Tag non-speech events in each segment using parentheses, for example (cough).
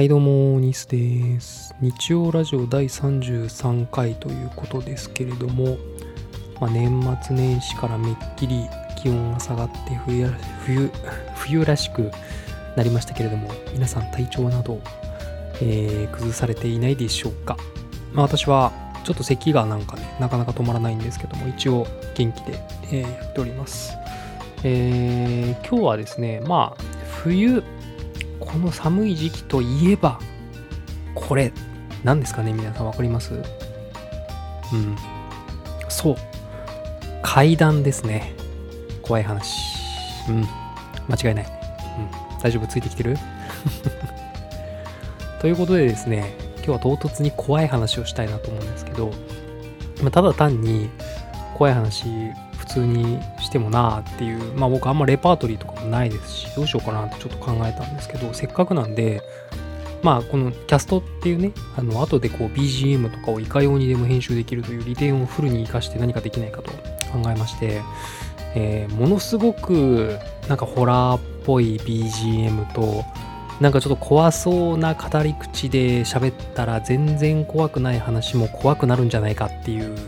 はいどうも、ニスです。日曜ラジオ第33回ということですけれども、まあ、年末年始からめっきり気温が下がって冬冬冬らしくなりましたけれども、皆さん体調など、えー、崩されていないでしょうか。まあ、私はちょっと咳がなんかね、なかなか止まらないんですけども、一応元気で、えー、やっております。えー、今日はですね、まあ、冬、この寒い時期といえば、これ、何ですかね皆さん分かります？うん。そう。階段ですね。怖い話。うん。間違いない。うん。大丈夫？ついてきてる？(laughs) ということでですね、今日は唐突に怖い話をしたいなと思うんですけど、まあ、ただ単に怖い話普通にしてもなあっていう、まあ僕あんまレパートリーとかもないですし、どうしようかなってちょっと考えたんですけど、せっかくなんで、まあこのキャストっていうね、あの後でこう BGM とかをいかようにでも編集できるという利点をフルに活かして何かできないかと考えまして、えー、ものすごくなんかホラーっぽい BGM と、なんかちょっと怖そうな語り口で喋ったら全然怖くない話も怖くなるんじゃないかっていう。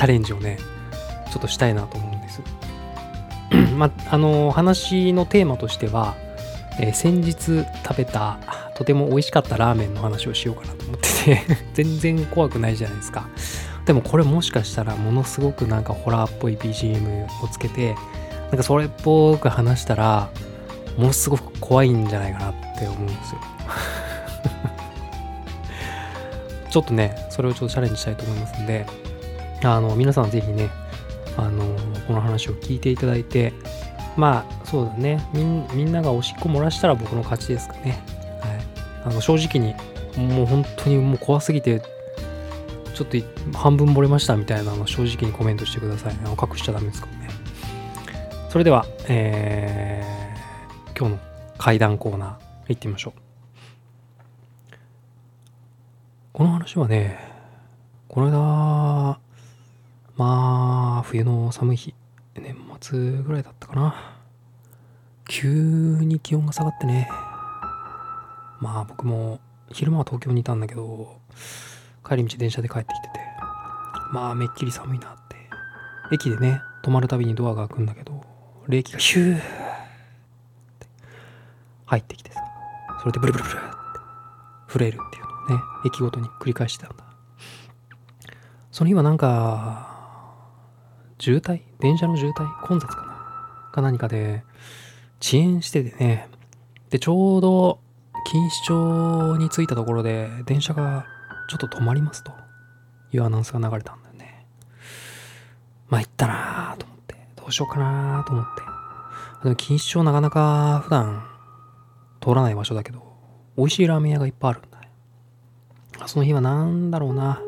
チャレンジをね、ちょっとしたいなと思うんです。(clears throat) まあ、の、話のテーマとしては、えー、先日食べたとても美味しかったラーメンの話をしようかなと思ってて (laughs) 全然怖くないじゃないですか。でもこれもしかしたらものすごくなんかホラーっぽい BGM をつけて、なんかそれっぽく話したら、ものすごく怖いんじゃないかなって思うんですよ。(laughs) ちょっとね、それをちょっとチャレンジしたいと思いますんで、あの、皆さんぜひね、あの、この話を聞いていただいて、まあ、そうだねみん、ながおしっこ漏らしたら僕の勝ちですかね。はい。あの、正直に、もう本当にもう怖すぎて、ちょっと半分漏れましたみたいなの正直にコメントしてください。隠しちゃダメですからね。それでは、えー、今日の階段コーナー行ってみましょう。この話はね、この間、まあ、冬の寒い日、年末ぐらいだったかな。急に気温が下がってね。まあ僕も昼間は東京にいたんだけど、帰り道電車で帰ってきてて、まあめっきり寒いなって。駅でね、止まるたびにドアが開くんだけど、冷気がヒューって入ってきてさ、それでブルブルブルって震えるっていうのをね、駅ごとに繰り返してたんだ。その日はなんか、渋滞？電車の渋滞？混雑かな？か何かで遅延しててね。で、ちょうど錦糸町に着いたところで電車がちょっと止まりますというアナウンスが流れたんだよね。まあ、行ったなぁと思って、どうしようかなと思って。でも錦糸町なかなか普段通らない場所だけど、美味しいラーメン屋がいっぱいあるんだね。その日はなんだろうな。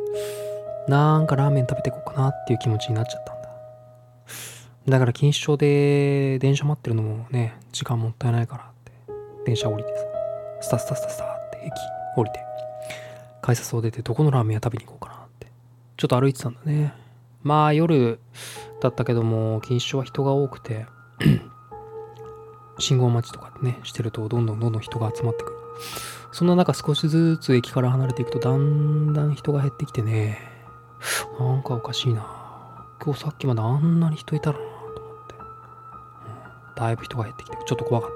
なんかラーメン食べていこうかなっていう気持ちになっちゃっただ。から錦糸町で電車待ってるのもね、時間もったいないからって、電車降りてさ、スタスタスタスタって駅降りて、改札を出てどこのラーメン屋食べに行こうかなって、ちょっと歩いてたんだね。まあ夜だったけども、錦糸町は人が多くて (clears throat) 信号待ちとかね、してるとどんどんどんどん人が集まってくる。そんな中少しずつ駅から離れていくとだんだん人が減ってきてね、なんかおかしいな。今日さっきまであんなに人いたらな。だいぶ人が減ってきて、ちょっと怖かっ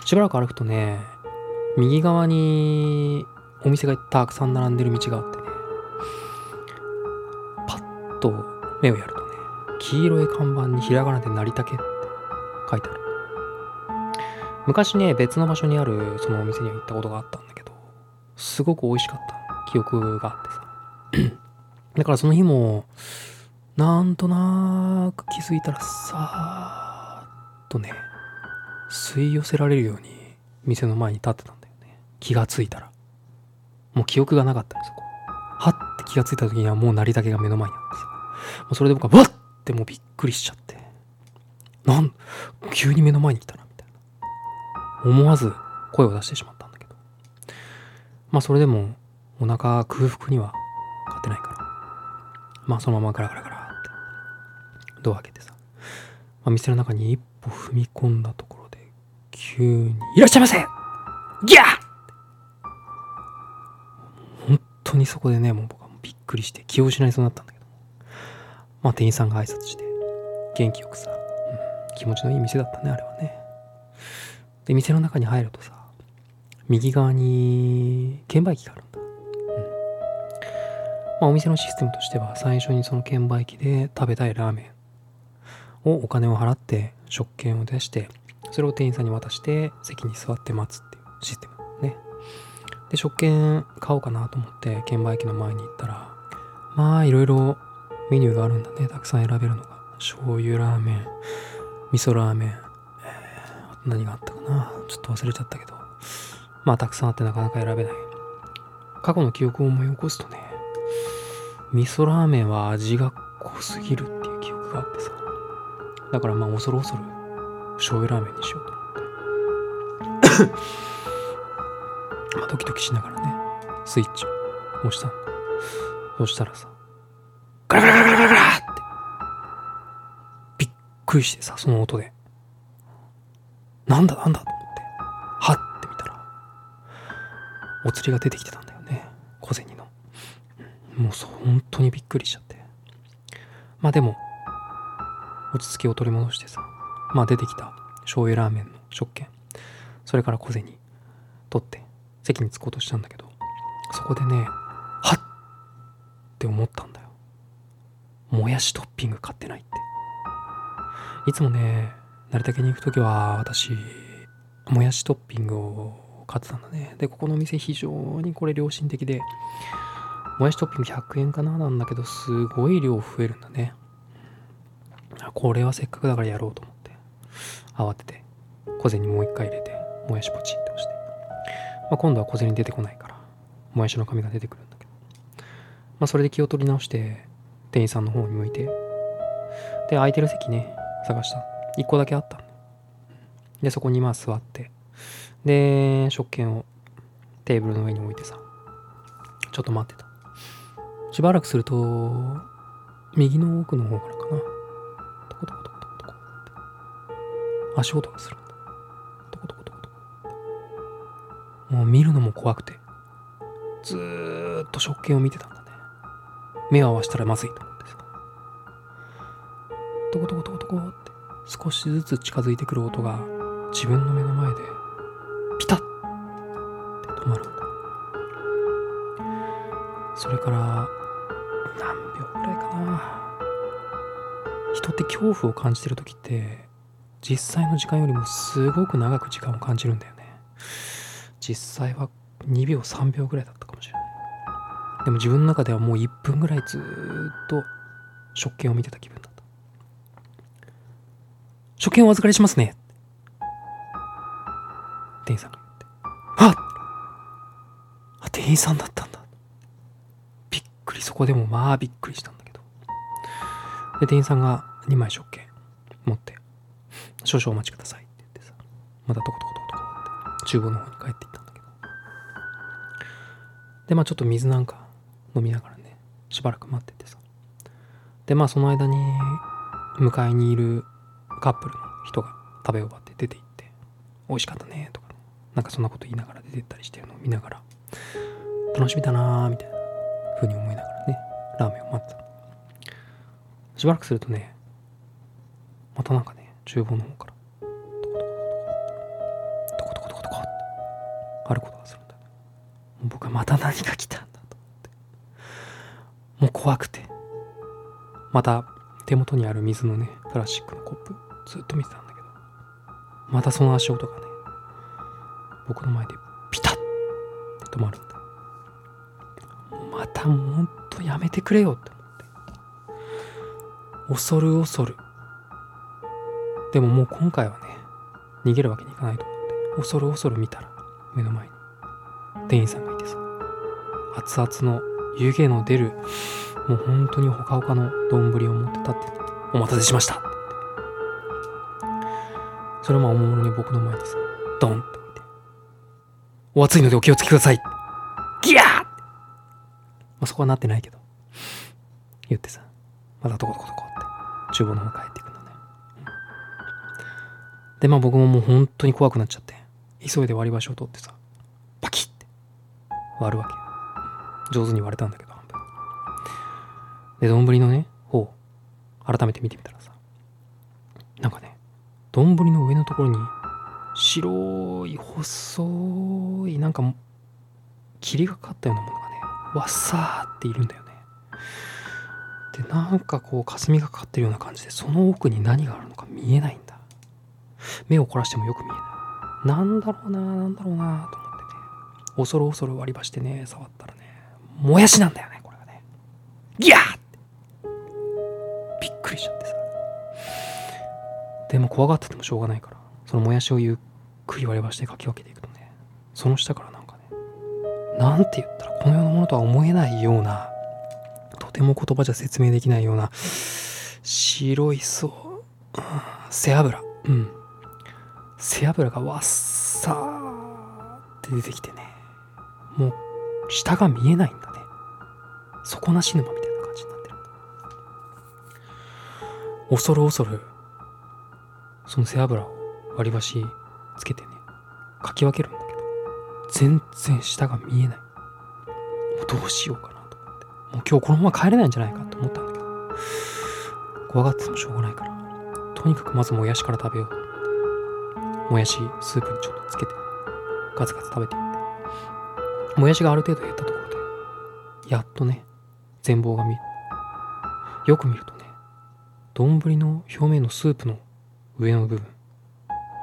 た。しばらく歩くとね、右側にお店がたくさん並んでる道があってね、パッと目をやるとね、黄色い看板にひらがなで成竹って書いてある。昔ね、別の場所にあるそのお店には行ったことがあったんだけど、すごく美味しかった記憶があってさ。(clears throat) だからその日も、なんとなく気づいたらさとね、吸い寄せられるように店の前に立ってたんだよね。気がついたら。もう記憶がなかったんですよ。はって気がついた時にはもう成り竹が目の前にあってさ。もうそれで僕はわっってもうびっくりしちゃって。なん、急に目の前に来たな、みたいな。思わず声を出してしまったんだけど。まあそれでもお腹空腹には勝てないから。まあそのままガラガラガラってドア開けてさ。まあ、店の中に一歩踏み込んだところで、急に、いらっしゃいませギャー本当にそこでね、もう僕はびっくりして気を失いそうになったんだけど。まあ店員さんが挨拶して、元気よくさ、うん、気持ちのいい店だったね、あれはね。で、店の中に入るとさ、右側に券売機があるんだ。うん。まあお店のシステムとしては、最初にその券売機で食べたいラーメンをお金を払って食券を出して、それを店員さんに渡して席に座って待つっていうシステムね。で、食券買おうかなと思って券売機の前に行ったら、まあいろいろメニューがあるんだね。たくさん選べるのが。醤油ラーメン、味噌ラーメン、えー、何があったかな。ちょっと忘れちゃったけど。まあたくさんあってなかなか選べない。過去の記憶を思い起こすとね、味噌ラーメンは味が濃すぎるっていう記憶があってさ。だからまあ恐る恐る醤油ラーメンにしようと思って。(coughs) まあドキドキしながらねスイッチを押したんだ。そしたらさガラガラガラガラガラってびっくりしてさその音で。なんだなんだと思ってはって見たらお釣りが出てきてたんだよね小銭の。もう本当にびっくりしちゃって。まあでも落ち着きを取り戻してさ。まあ出てきた。醤油ラーメンの食券。それから小銭取って席に着こうとしたんだけど。そこでねはっって思ったんだよ。もやしトッピング買ってないって。いつもね成田家に行く時は私もやしトッピングを買ってたんだね。でここの店非常にこれ良心的でもやしトッピング100円かななんだけどすごい量増えるんだね。これはせっかくだからやろうと思って。慌てて。小銭もう一回入れて。もやしポチって押して、まあ、今度は小銭出てこないから。もやしの紙が出てくるんだけど、まあ、それで気を取り直して店員さんの方に向いて。で空いてる席ね。探した。1個だけあったでそこにまあ座って。で食券をテーブルの上に置いてさ。ちょっと待ってた。しばらくすると右の奥の方からかコトコトコトコトコって足音がするんだトコトコトコトコもう見るのも怖くてずーっと食券を見てたんだね目を合わせたらまずいと思ってさトコトコトコトコって少しずつ近づいてくる音が自分の目の前でピタッって止まるんだそれから人って恐怖を感じてる時って実際の時間よりもすごく長く時間を感じるんだよね。実際は2秒3秒ぐらいだったかもしれない。でも自分の中ではもう1分ぐらいずっと食券を見てた気分だった。食券お預かりしますね。店員さんが言って。ああ店員さんだったんだ。びっくり。そこでもまあびっくりしたんだけど。で店員さんが2枚食券。持って。少々お待ちください。って言ってさ。またトコトコトコトコって厨房の方に帰っていったんだけど。でまあちょっと水なんか飲みながらねしばらく待っててさ。でまあその間に向かいにいるカップルの人が食べ終わって出て行って美味しかったねとか。ねなんかそんなこと言いながら出てったりしてるのを見ながら楽しみだなーみたいな風に思いながらねラーメンを待ってた。しばらくするとねまたなんかね厨房の方からトコトコトコトコトコトコトコってあることがするんだ。よもう僕はまた何が来たんだと思って。もう怖くて。また手元にある水のねプラスチックのコップずっと見てたんだけど。またその足音がね僕の前でピタッて止まるんだ。またもうほんとやめてくれよって思って。恐る恐る。でももう今回はね逃げるわけにいかないと思って恐る恐る見たら目の前に店員さんがいてさ熱々の湯気の出るもう本当にほかほかの丼を持って立ってお待たせしました。ってそれもおもむろに僕の前にさドンって置いてお熱いのでお気をつけください。ギャーって、まあ、そこはなってないけど言ってさまたトコトコトコって厨房の方帰って、でまあ僕ももう本当に怖くなっちゃって急いで割り箸を取ってさパキッて割るわけ上手に割れたんだけど半分。で丼のね方改めて見てみたらさなんかね丼の上のところに白い細いなんか霧がかったようなものがねわっさーっているんだよね。でなんかこう霞がかかってるような感じでその奥に何があるのか見えないんだ。目を凝らしてもよく見えない。なんだろうななんだろうなと思ってね恐る恐る割り箸でね触ったらねもやしなんだよねこれがね。ギャーって。びっくりしちゃってさ。でも怖がっててもしょうがないからそのもやしをゆっくり割り箸でかき分けていくとねその下からなんかねなんて言ったらこの世のものとは思えないようなとても言葉じゃ説明できないような白いそう、うん背脂。うん。背脂がわっさーって出てきてね。もう下が見えないんだね。底なし沼みたいな感じになってる。恐る恐るその背脂を割り箸つけてねかき分けるんだけど全然下が見えない。どうしようかなと思って。もう今日このまま帰れないんじゃないかと思ったんだけど。怖がっててもしょうがないから。とにかくまずもやしから食べようもやしスープにちょっとつけてガツガツ食べて。いってもやしがある程度減ったところでやっとね全貌が見えよく見るとね丼の表面のスープの上の部分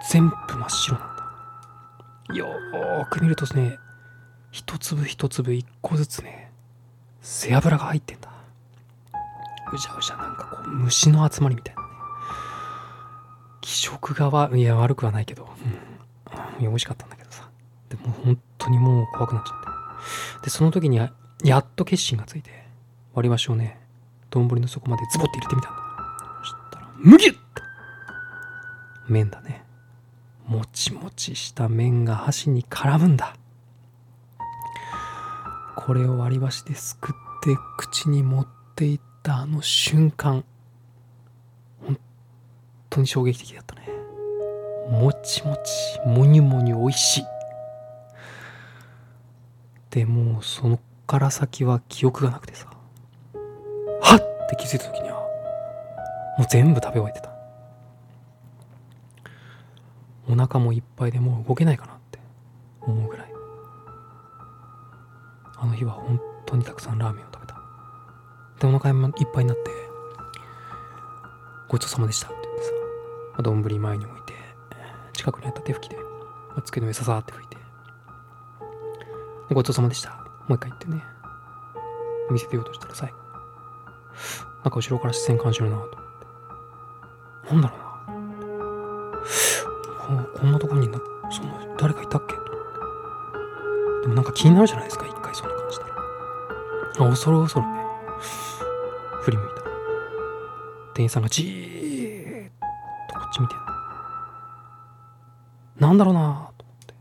全部真っ白なんだ。よーく見るとね一粒一粒一個ずつね背脂が入ってんだ。うじゃうじゃなんかこう虫の集まりみたいな。気色がわいや悪くはないけど、うん、いや美味しかったんだけどさ。でも本当にもう怖くなっちゃって。でその時にややっと決心がついて割り箸をね丼の底までズボって入れてみたんだ。そしたらむぎゅって麺だね。もちもちした麺が箸に絡むんだ。これを割り箸ですくって口に持っていったあの瞬間当に衝撃的だったね。もちもちもにゅもにゅ美味しい。でもそのから先は記憶がなくてさ。はっって気づいた時にはもう全部食べ終えてた。お腹もいっぱいでもう動けないかなって思うぐらい。あの日は本当にたくさんラーメンを食べた。でお腹いっぱいになってごちそうさまでした。あ丼前に置いて近くにあった手拭きで、まあ、机の上ささって拭いて。ごちそうさまでした。もう一回言ってね。見せてようとしたら最後。なんか後ろから視線感じるなと思って。なんだろうな。ここんなとこになそんな誰かいたっけとでもなんか気になるじゃないですか一回そんな感じたら。あ恐る恐るね。振り向いた。店員さんがじーっ見てなんだろうな。と思って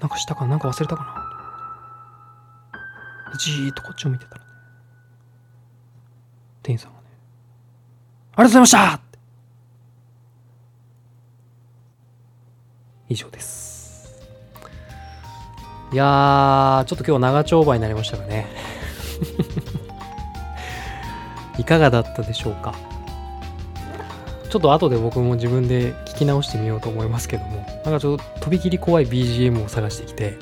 なんかしたかな。んか忘れたかな。じーっとこっちを見てたらね店員さんがね。ありがとうございました。って以上です。いやちょっと今日長丁場になりましたがね。(laughs) いかがだったでしょうか。ちょっと後で僕も自分で聞き直してみようと思いますけどもなんかちょっととびきり怖い BGM を探してきて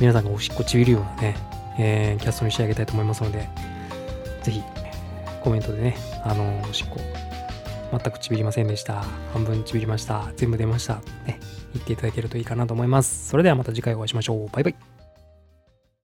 皆さんがおしっこちびるようなね、えー、キャストに仕上げたいと思いますのでぜひコメントでねあのおしっこ全くちびりませんでした。半分ちびりました。全部出ました。ね言っていただけるといいかなと思います。それではまた次回お会いしましょう。バイバイ。